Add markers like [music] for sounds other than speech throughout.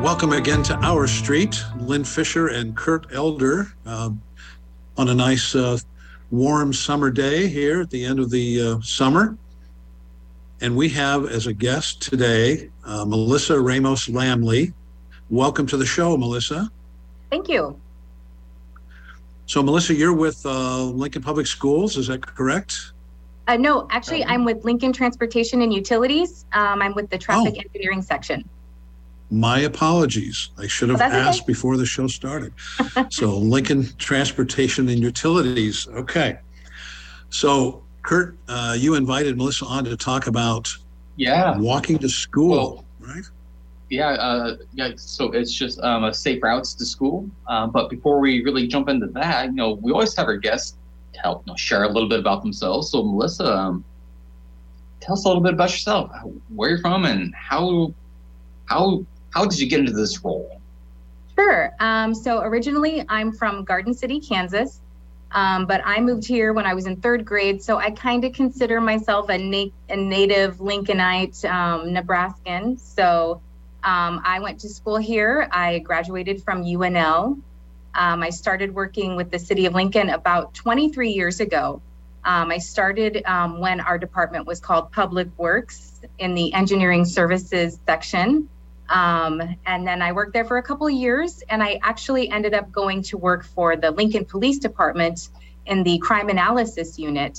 Welcome again to Our Street. Lynn Fisher and Kurt Elder uh, on a nice, uh, warm summer day here at the end of the uh, summer. And we have as a guest today uh, Melissa Ramos Lamley. Welcome to the show, Melissa. Thank you. So, Melissa, you're with uh, Lincoln Public Schools, is that correct? Uh, no, actually, I'm with Lincoln Transportation and Utilities. Um, I'm with the traffic Oh. engineering section. My apologies. I should have That's okay. asked before the show started. so, [laughs] Lincoln Transportation and Utilities. Okay. So, Kurt, uh, you invited Melissa on to talk about Yeah, walking to school, right? yeah, uh, yeah. So it's just um, a safe routes to school. Um, but before we really jump into that, you know, we always have our guests help you know, share a little bit about themselves. So Melissa, um, tell us a little bit about yourself, where you're from, and how how how did you get into this role? Sure. Um, so originally, I'm from Garden City, Kansas, um, but I moved here when I was in third grade. So I kind of consider myself a, na- a native Lincolnite um, Nebraskan. So um, I went to school here. I graduated from UNL. Um, I started working with the city of Lincoln about 23 years ago. Um, I started when our department was called Public Works in the engineering services section. Um, and then I worked there for a couple years, and I actually ended up going to work for the Lincoln Police Department in the crime analysis unit.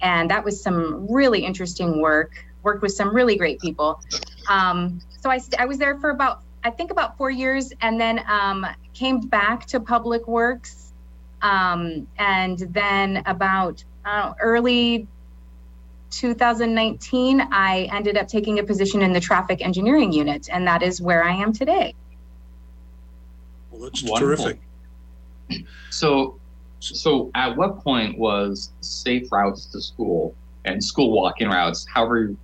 And that was some really interesting work, worked with some really great people. Um, so I, I was there for about, I think about four years, and then um, came back to Public Works. Um, and then about uh, early 2019, I ended up taking a position in the traffic engineering unit, and that is where I am today. Well, that's Wonderful. terrific. So so at what point was safe routes to school and school walking routes? However,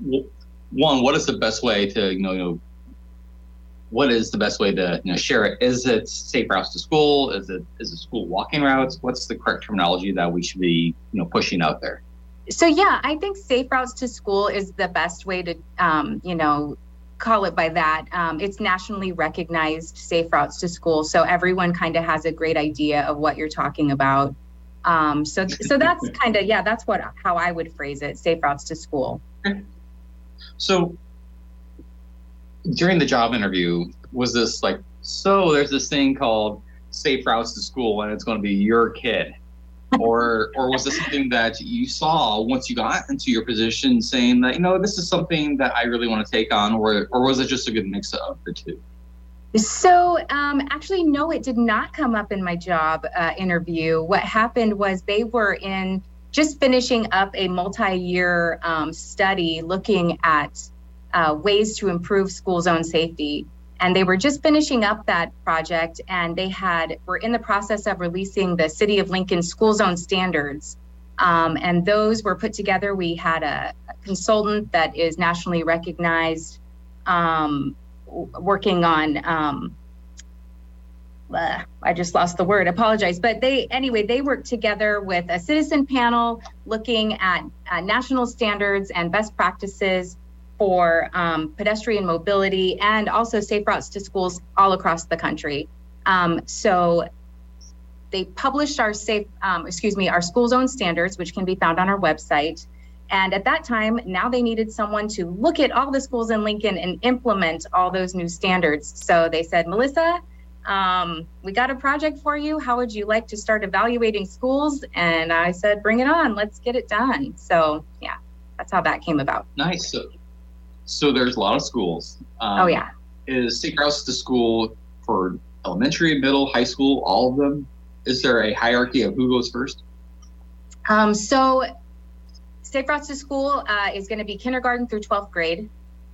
one, what is the best way to you know, you know what is the best way to you know share it? Is it safe routes to school? Is it is it school walking routes? What's the correct terminology that we should be you know pushing out there? So yeah, I think safe routes to school is the best way to, um, you know, call it by that. Um, it's nationally recognized safe routes to school, so everyone kind of has a great idea of what you're talking about. Um, so so that's kind of yeah, that's what how I would phrase it: safe routes to school. So during the job interview, was this like so? There's this thing called safe routes to school, and it's going to be your kid, or or was this something that you saw once you got into your position, saying that you know this is something that I really want to take on, or or was it just a good mix of the two? So, um, actually, no, it did not come up in my job uh, interview. What happened was they were in just finishing up a multi year um, study looking at uh, ways to improve school zone safety. And they were just finishing up that project, and they had were in the process of releasing the City of Lincoln school zone standards. Um, and those were put together. We had a, consultant that is nationally recognized. Um, working on um uh, I just lost the word. Apologize, but they anyway they worked together with a citizen panel looking at uh, national standards and best practices for um, pedestrian mobility and also safe routes to schools all across the country. Um, so they published our safe, um, excuse me, our school zone standards, which can be found on our website. And at that time, now they needed someone to look at all the schools in Lincoln and implement all those new standards. So they said, Melissa, um, we got a project for you. How would you like to start evaluating schools? And I said, bring it on. Let's get it done. So yeah, that's how that came about. Nice. So, so there's a lot of schools. Um, oh yeah. Is safe routes to school for elementary, middle, high school, all of them? Is there a hierarchy of who goes first? Um, so Safe Routes to School uh, is going to be kindergarten through 12th grade.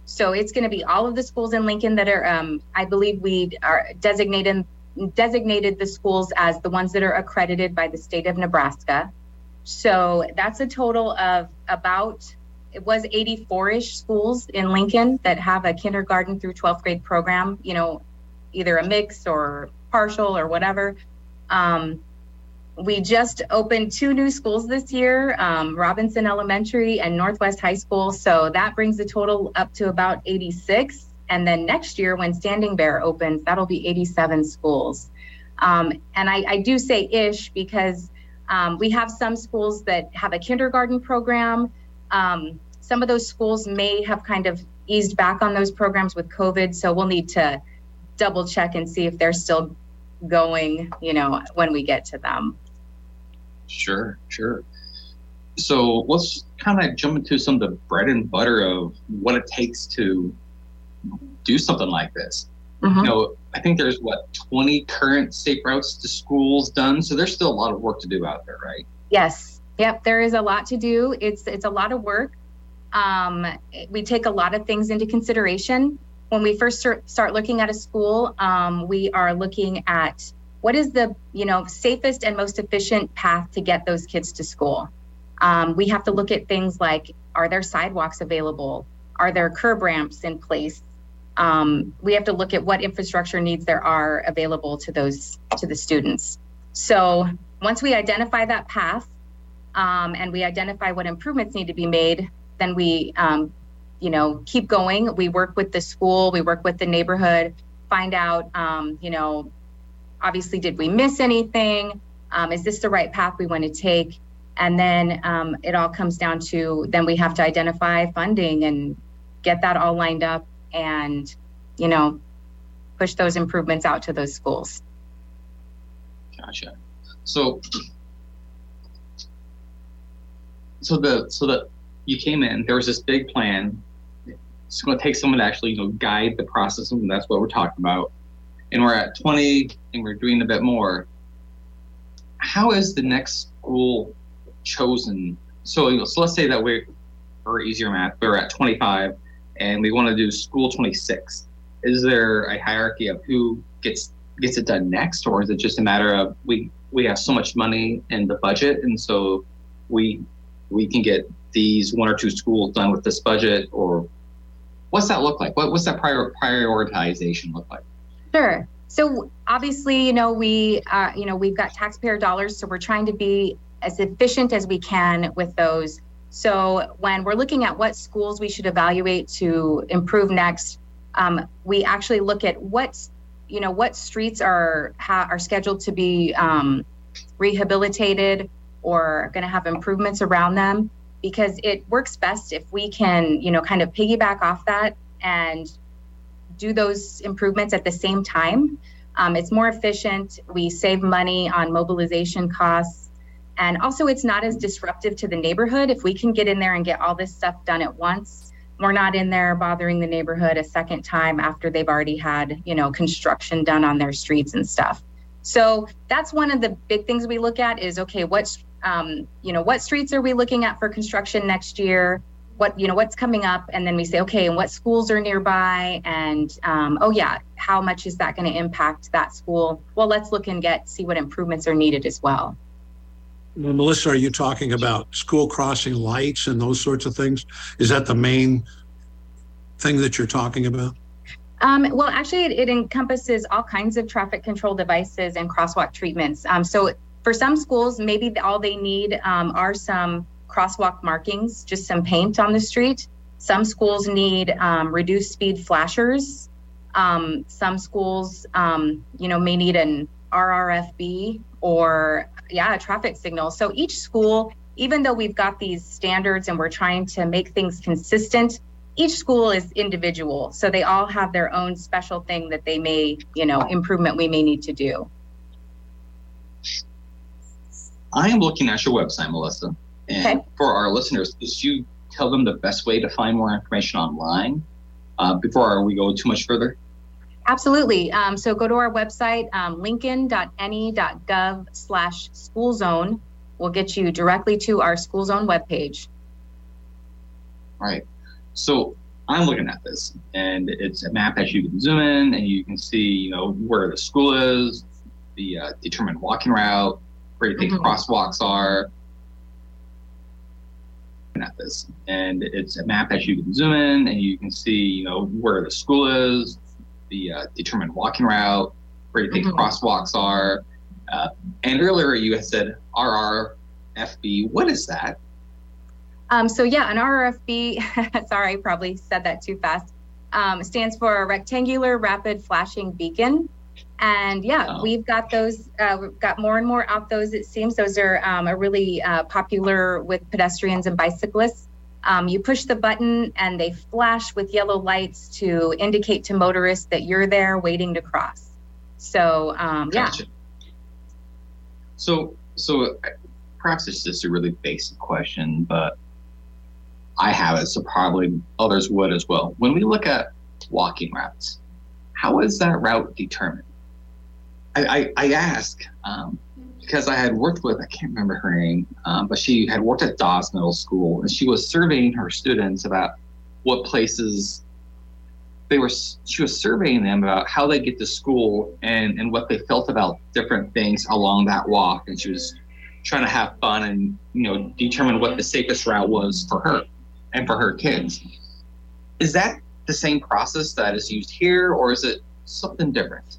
So it's going to be all of the schools in Lincoln that are, um, I believe we are designated designated the schools as the ones that are accredited by the state of Nebraska. So that's a total of about it was 84ish schools in Lincoln that have a kindergarten through 12th grade program. You know, either a mix or partial or whatever. Um, we just opened two new schools this year um, Robinson Elementary and Northwest High School. So that brings the total up to about 86. And then next year, when Standing Bear opens, that'll be 87 schools. Um, and I, I, do say ish because um, we have some schools that have a kindergarten program. Um, some of those schools may have kind of eased back on those programs with COVID. So we'll need to double check and see if they're still going, you know, when we get to them. Sure, sure. So let's kind of jump into some of the bread and butter of what it takes to do something like this. Mm-hmm. You know, I think there's what 20 current safe routes to schools done, so there's still a lot of work to do out there, right? Yes. Yep. There is a lot to do. It's it's a lot of work. Um, we take a lot of things into consideration when we first start, looking at a school. Um, we are looking at what is the you know safest and most efficient path to get those kids to school. Um, we have to look at things like are there sidewalks available? Are there curb ramps in place? Um, we have to look at what infrastructure needs there are available to those to the students. So once we identify that path um, and we identify what improvements need to be made, then we, um, you know, keep going. We work with the school, we work with the neighborhood, find out, um, you know, obviously, did we miss anything? Um, is this the right path we want to take? And then um, it all comes down to then we have to identify funding and get that all lined up and, you know, push those improvements out to those schools. Gotcha. So, so the so the you came in. There was this big plan. It's going to take someone to actually you know guide the process, and that's what we're talking about. And we're at 20, and we're doing a bit more. How is the next school chosen? So, you know, so let's say that we're for easier math, we're at 25 and we want to do school 26 is there a hierarchy of who gets gets it done next or is it just a matter of we we have so much money in the budget and so we we can get these one or two schools done with this budget or what's that look like? What, what's that prior prioritization look like? Sure. So obviously you know we uh, you know we've got taxpayer dollars so we're trying to be as efficient as we can with those. So when we're looking at what schools we should evaluate to improve next, um, we actually look at what you know what streets are ha- are scheduled to be um, rehabilitated or going to have improvements around them because it works best if we can you know kind of piggyback off that and do those improvements at the same time. Um, it's more efficient. We save money on mobilization costs and also, it's not as disruptive to the neighborhood if we can get in there and get all this stuff done at once. We're not in there bothering the neighborhood a second time after they've already had, you know, construction done on their streets and stuff. So that's one of the big things we look at is okay, what's um, you know, what streets are we looking at for construction next year? What you know, what's coming up, and then we say, okay, and what schools are nearby, and um, oh yeah, how much is that going to impact that school? Well, let's look and get see what improvements are needed as well. Melissa, are you talking about school crossing lights and those sorts of things? Is that the main thing that you're talking about? Um, well, actually, it, it, encompasses all kinds of traffic control devices and crosswalk treatments. Um, so, for some schools, maybe all they need um, are some crosswalk markings, just some paint on the street. Some schools need um, reduced speed flashers. Um, some schools, um, you know, may need an RRFB or yeah, a traffic signal. So each school, even though we've got these standards and we're trying to make things consistent, each school is individual. So they all have their own special thing that they may, you know, improvement we may need to do. I am looking at your website, Melissa. And okay. for our listeners, could you tell them the best way to find more information online uh, before we go too much further? Absolutely. Um, so go to our website, um, lincoln.ne.gov slash school zone. We'll get you directly to our school zone webpage. All right. So I'm looking at this and it's a map that you can zoom in and you can see, you know, where the school is, the uh, determined walking route, where you think mm-hmm. crosswalks are. At this, and it's a map that you can zoom in and you can see, you know, where the school is, the uh, determined walking route, where you think mm-hmm. crosswalks are. Uh, and earlier you had said RRFB. What is that? Um, so yeah, an RRFB. [laughs] sorry, I probably said that too fast. Um, stands for a Rectangular Rapid Flashing Beacon. And yeah, oh. we've got those, uh, we've got more and more of those, it seems. Those are um, are really uh, popular with pedestrians and bicyclists. Um, you push the button and they flash with yellow lights to indicate to motorists that you're there waiting to cross. So, um, gotcha. yeah. So, so perhaps it's just a really basic question, but I have it, so probably others would as well. When we look at walking routes, how is that route determined? I, I, I ask um, because I had worked with, I can't remember her name, um, but she had worked at Dawes Middle School and she was surveying her students about what places they were, she was surveying them about how they get to school and, and what they felt about different things along that walk. And she was trying to have fun and, you know, determine what the safest route was for her and for her kids. Is that the same process that is used here or is it something different?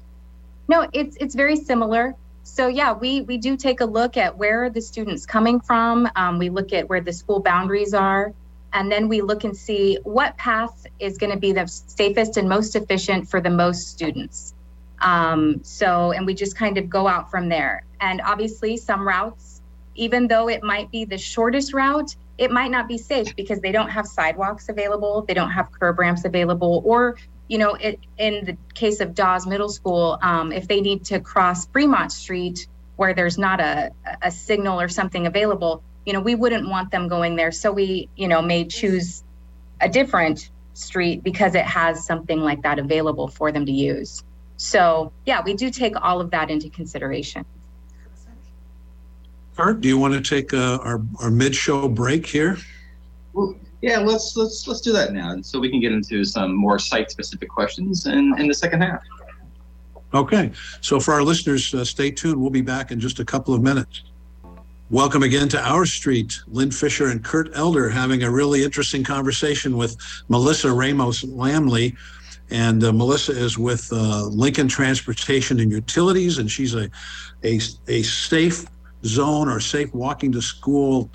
No, it's it's very similar. So yeah, we we do take a look at where the students coming from. Um, we look at where the school boundaries are, and then we look and see what path is going to be the safest and most efficient for the most students. Um, so and we just kind of go out from there. And obviously, some routes, even though it might be the shortest route, it might not be safe because they don't have sidewalks available, they don't have curb ramps available, or you know, it, in the case of Dawes Middle School, um, if they need to cross Fremont Street where there's not a, a signal or something available, you know, we wouldn't want them going there. So we, you know, may choose a different street because it has something like that available for them to use. So yeah, we do take all of that into consideration. Art, do you want to take uh, our, our mid-show break here? Well, yeah, let's let's let's do that now, and so we can get into some more site-specific questions in in the second half. Okay, so for our listeners, uh, stay tuned. We'll be back in just a couple of minutes. Welcome again to Our Street. Lynn Fisher and Kurt Elder having a really interesting conversation with Melissa Ramos Lamley. And uh, Melissa is with uh, Lincoln Transportation and Utilities, and she's a, a, a safe zone or safe walking to school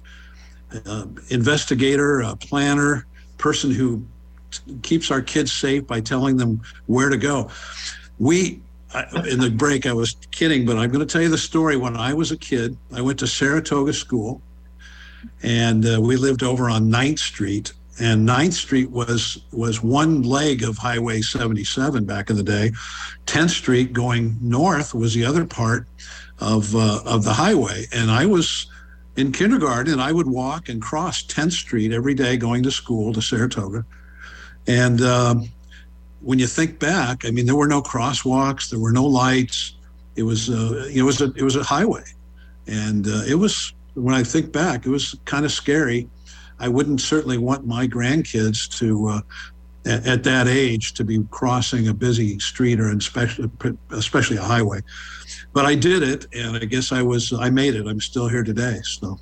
uh, investigator, a planner, person who t- keeps our kids safe by telling them where to go. We, I, in the break, I was kidding, but I'm going to tell you the story. When I was a kid, I went to Saratoga School, and uh, we lived over on 9th Street. And 9th Street was was one leg of Highway 77 back in the day. 10th Street going north was the other part of uh, of the highway. And I was in kindergarten, and I would walk and cross 10th Street every day going to school to Saratoga. And um, when you think back, I mean, there were no crosswalks, there were no lights. It was, uh, it was a, it was a highway, and uh, it was. When I think back, it was kind of scary. I wouldn't certainly want my grandkids to, uh, at, at, that age, to be crossing a busy street or especially, especially a highway but I did it, and I guess I was I made it. I'm still here today. So,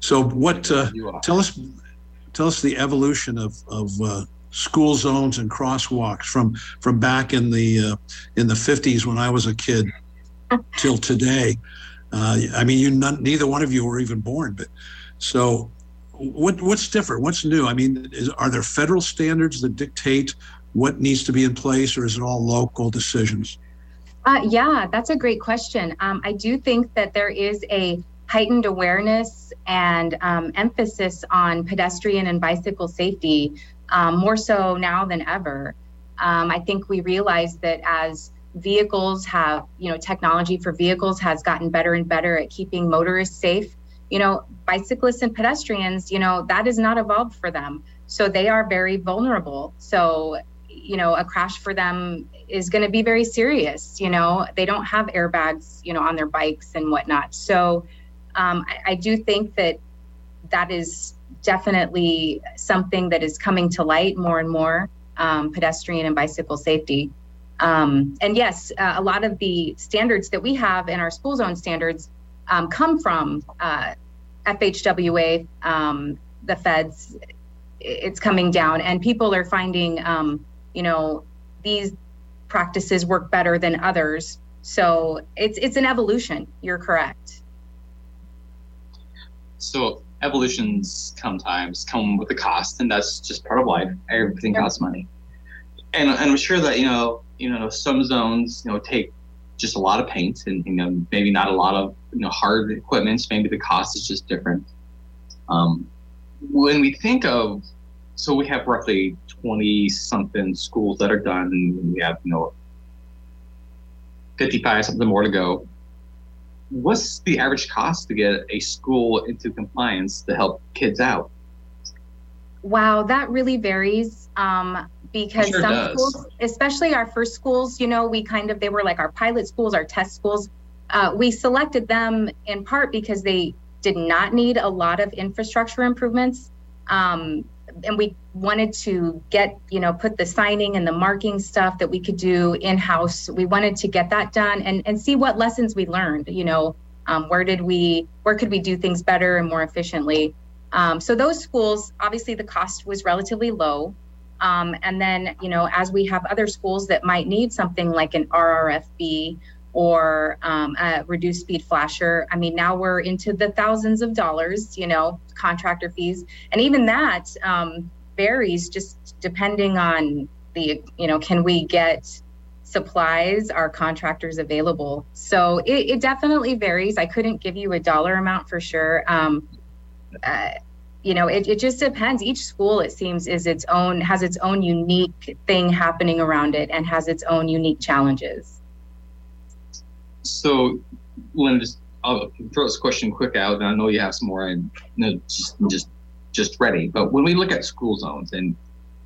so what? Uh, tell us, tell us the evolution of of uh, school zones and crosswalks from from back in the uh, in the 50s when I was a kid till today. Uh, I mean, you none, neither one of you were even born, but so what what's different? What's new? I mean, is, are there federal standards that dictate what needs to be in place, or is it all local decisions? Uh, yeah, that's a great question. Um, I do think that there is a heightened awareness and um, emphasis on pedestrian and bicycle safety um, more so now than ever. Um, I think we realize that as vehicles have, you know, technology for vehicles has gotten better and better at keeping motorists safe. You know, bicyclists and pedestrians, you know, that is not evolved for them. So they are very vulnerable. So, you know, a crash for them is going to be very serious. You know, they don't have airbags, you know, on their bikes and whatnot. So um, I, I do think that that is definitely something that is coming to light more and more um, pedestrian and bicycle safety. Um, and yes, uh, a lot of the standards that we have in our school zone standards um, come from uh, FHWA, um, the feds. It's coming down, and people are finding, um, you know, these practices work better than others. So it's it's an evolution. You're correct. So evolutions sometimes come with a cost, and that's just part of life. Everything costs money. and, and I'm sure that you know you know some zones you know take just a lot of paint and you know maybe not a lot of you know hard equipment. Maybe the cost is just different. Um, when we think of so we have roughly 20 something schools that are done and we have you know 55 something more to go what's the average cost to get a school into compliance to help kids out wow that really varies um, because sure some does. schools especially our first schools you know we kind of they were like our pilot schools our test schools. Uh, we selected them in part because they did not need a lot of infrastructure improvements. Um, and we wanted to get you know put the signing and the marking stuff that we could do in house we wanted to get that done and and see what lessons we learned you know um, where did we where could we do things better and more efficiently. Um, so those schools obviously the cost was relatively low um, and then you know as we have other schools that might need something like an rrfb or um, a reduced speed flasher. I mean, now we're into the thousands of dollars, you know, contractor fees. And even that um, varies just depending on the, you know, can we get supplies, are contractors available? So it, it definitely varies. I couldn't give you a dollar amount for sure. Um, uh, you know, it, it just depends. Each school, it seems, is its own, has its own unique thing happening around it and has its own unique challenges. So, Lynn, just I'll throw this question quick out, and I know you have some more and know, just just just ready. But when we look at school zones, and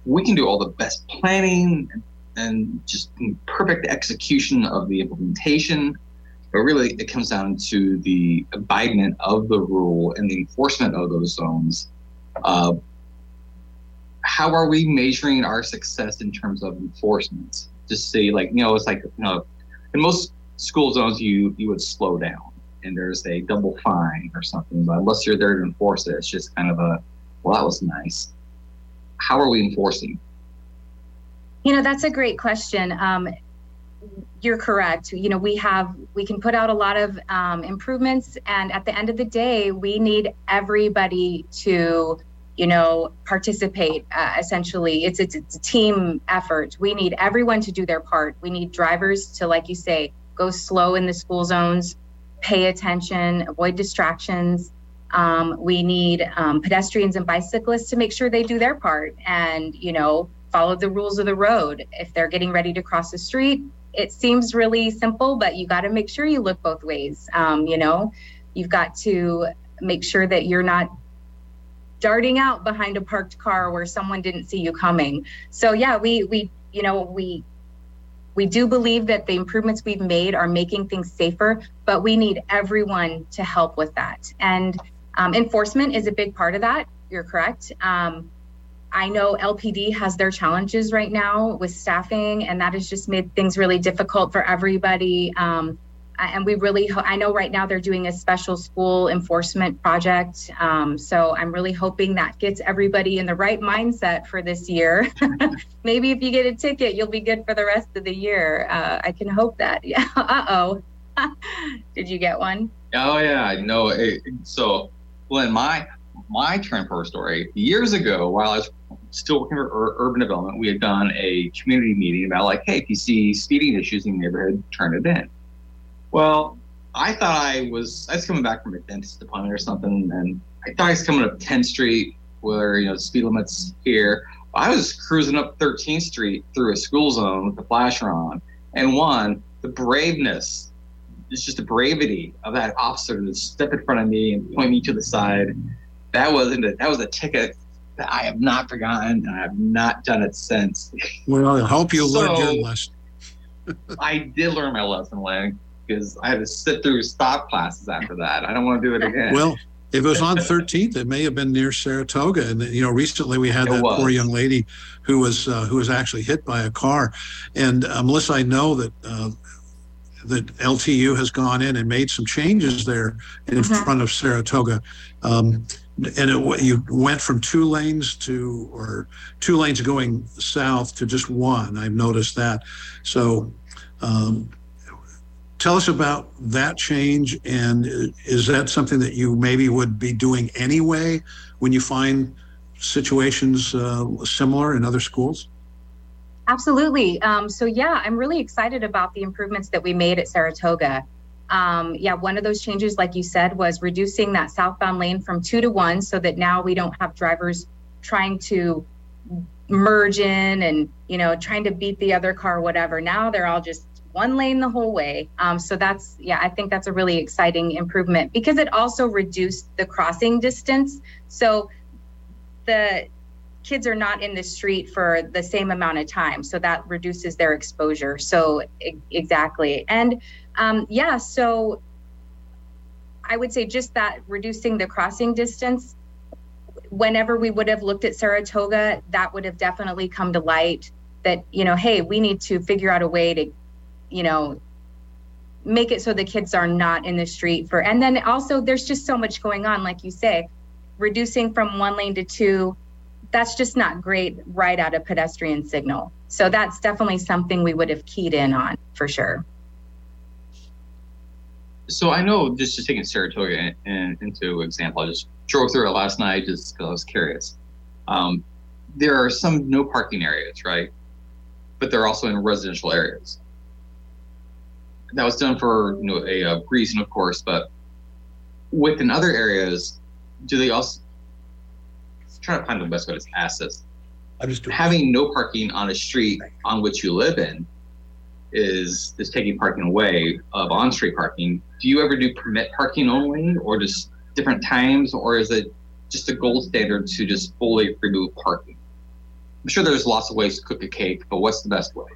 we can do all the best planning and just perfect execution of the implementation, but really it comes down to the abidement of the rule and the enforcement of those zones. Uh, how are we measuring our success in terms of enforcement? Just say like you know it's like you know in most school zones you you would slow down and there's a double fine or something. But unless you're there to enforce it, it's just kind of a well, that was nice. How are we enforcing? You know, that's a great question. Um, you're correct. You know, we have we can put out a lot of um, improvements, and at the end of the day, we need everybody to you know participate uh, essentially it's, it's it's a team effort we need everyone to do their part we need drivers to like you say go slow in the school zones, pay attention, avoid distractions. Um, we need um, pedestrians and bicyclists to make sure they do their part and, you know, follow the rules of the road. If they're getting ready to cross the street, it seems really simple, but you got to make sure you look both ways. Um, you know, you've got to make sure that you're not darting out behind a parked car where someone didn't see you coming. So yeah, we we you know we we do believe that the improvements we've made are making things safer, but we need everyone to help with that. And um, enforcement is a big part of that. You're correct. Um, I know LPD has their challenges right now with staffing, and that has just made things really difficult for everybody. Um, and we really ho- i know right now they're doing a special school enforcement project. Um, so i'm really hoping that gets everybody in the right mindset for this year. [laughs] Maybe if you get a ticket you'll be good for the rest of the year. Uh, i can hope that. Yeah [laughs] uh-oh. [laughs] Did you get one? Oh yeah know. So well in my my turn for a story years ago while i was still working for urban development we had done a community meeting about like hey if you see speeding issues in the neighborhood turn it in well, I thought I was I was coming back from a dentist appointment or something, and I thought I was coming up 10th Street where you know speed limits here. I was cruising up 13th Street through a school zone with the flasher on, and one the braveness, it's just the bravity of that officer to step in front of me and point me to the side. That wasn't a, that was a ticket I have not forgotten, and I have not done it since. Well, I hope you so, learned your lesson. [laughs] I did learn my lesson, Lang because I had to sit through stop classes after that. I don't want to do it again. Well, if it was on 13th, it may have been near Saratoga. And you know, recently we had it that was. poor young lady who was uh, who was actually hit by a car. And uh, Melissa, I know that uh, that LTU has gone in and made some changes there in mm-hmm. front of Saratoga. Um, and it, you went from two lanes to or two lanes going south to just one. I've noticed that. So. Um, Tell us about that change, and is that something that you maybe would be doing anyway when you find situations uh, similar in other schools? Absolutely. Um, so yeah, I'm really excited about the improvements that we made at Saratoga. Um, yeah, one of those changes, like you said, was reducing that southbound lane from two to one so that now we don't have drivers trying to merge in and, you know, trying to beat the other car, whatever. Now they're all just one lane the whole way. Um, so that's, yeah, I think that's a really exciting improvement because it also reduced the crossing distance. So the kids are not in the street for the same amount of time. So that reduces their exposure. So, exactly. And um, yeah, so I would say just that reducing the crossing distance. Whenever we would have looked at Saratoga, that would have definitely come to light that, you know, hey, we need to figure out a way to, you know, make it so the kids are not in the street for, and then also there's just so much going on, like you say, reducing from one lane to two, that's just not great right at a pedestrian signal. So that's definitely something we would have keyed in on for sure. So I know just just taking Saratoga in, in, into example, I just drove through it last night just because I was curious. Um, there are some no parking areas, right? But they're also in residential areas. That was done for you know a, a reason, of course, but within other areas, do they also try to find the best way to ask this? I'm just doing. Having no parking on a street on which you live in is is taking parking away of on-street parking. Do you ever do permit parking only, or just different times, or is it just a gold standard to just fully remove parking? I'm sure there's lots of ways to cook a cake, but what's the best way?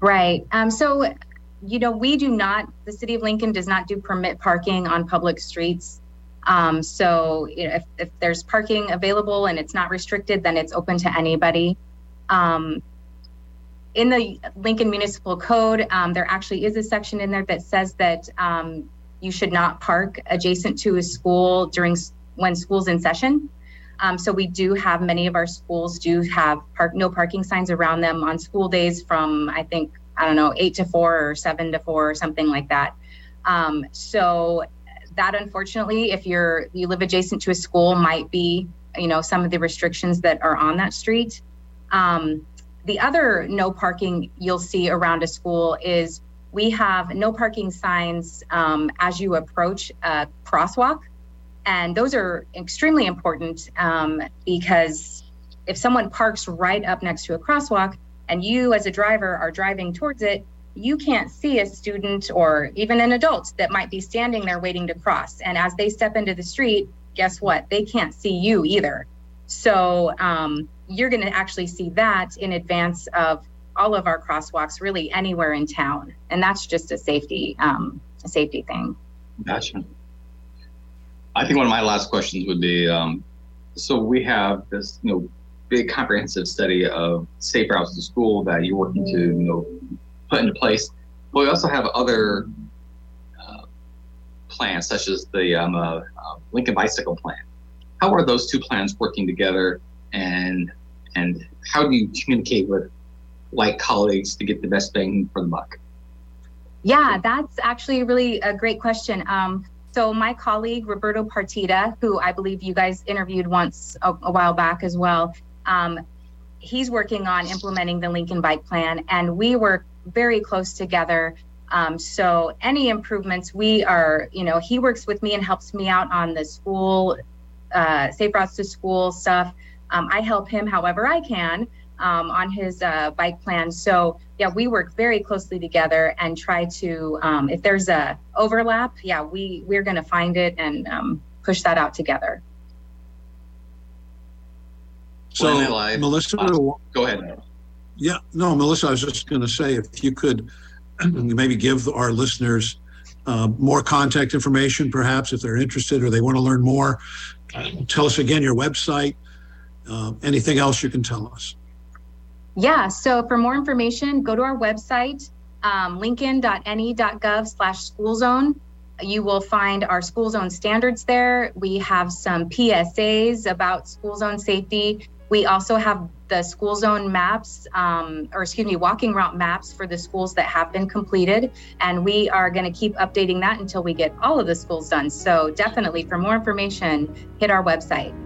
Right. Um, so, you know, we do not, the city of Lincoln does not do permit parking on public streets. Um, so, you know, if, if there's parking available and it's not restricted, then it's open to anybody. Um, in the Lincoln Municipal Code, um, there actually is a section in there that says that um, you should not park adjacent to a school during when school's in session. Um, so we do have many of our schools do have park no parking signs around them on school days from I think I don't know eight to four or seven to four or something like that. Um, so that unfortunately, if you're you live adjacent to a school, might be you know some of the restrictions that are on that street. Um, the other no parking you'll see around a school is we have no parking signs um, as you approach a crosswalk. And those are extremely important um, because if someone parks right up next to a crosswalk and you as a driver are driving towards it, you can't see a student or even an adult that might be standing there waiting to cross. And as they step into the street, guess what? They can't see you either. So um, you're going to actually see that in advance of all of our crosswalks, really anywhere in town, and that's just a safety um, a safety thing. Gotcha. I think one of my last questions would be, um, so we have this, you know, big comprehensive study of safe routes to school that you're working to, you know, put into place. But we also have other uh, plans, such as the um, uh, uh, Lincoln Bicycle Plan. How are those two plans working together, and and how do you communicate with like colleagues to get the best bang for the buck? Yeah, that's actually really a great question. Um, so my colleague Roberto Partida, who I believe you guys interviewed once a, a while back as well, um, he's working on implementing the Lincoln Bike Plan, and we work very close together. Um, so any improvements, we are, you know, he works with me and helps me out on the school, uh, safe routes to school stuff. Um, I help him however I can um, on his uh, bike plan. So yeah, we work very closely together and try to, um, if there's a overlap, yeah, we we're going to find it and um, push that out together. So, When I- Melissa, Go ahead. Yeah, no, Melissa, I was just going to say if you could [clears throat] maybe give our listeners uh, more contact information, perhaps if they're interested or they want to learn more. Uh, tell us again your website. Uh, anything else you can tell us? Yeah, so for more information, go to our website, um, lincoln.ne.gov slash school zone. You will find our school zone standards there. We have some PSAs about school zone safety. We also have the school zone maps, um, or excuse me, walking route maps for the schools that have been completed. And we are going to keep updating that until we get all of the schools done. So definitely, for more information, hit our website.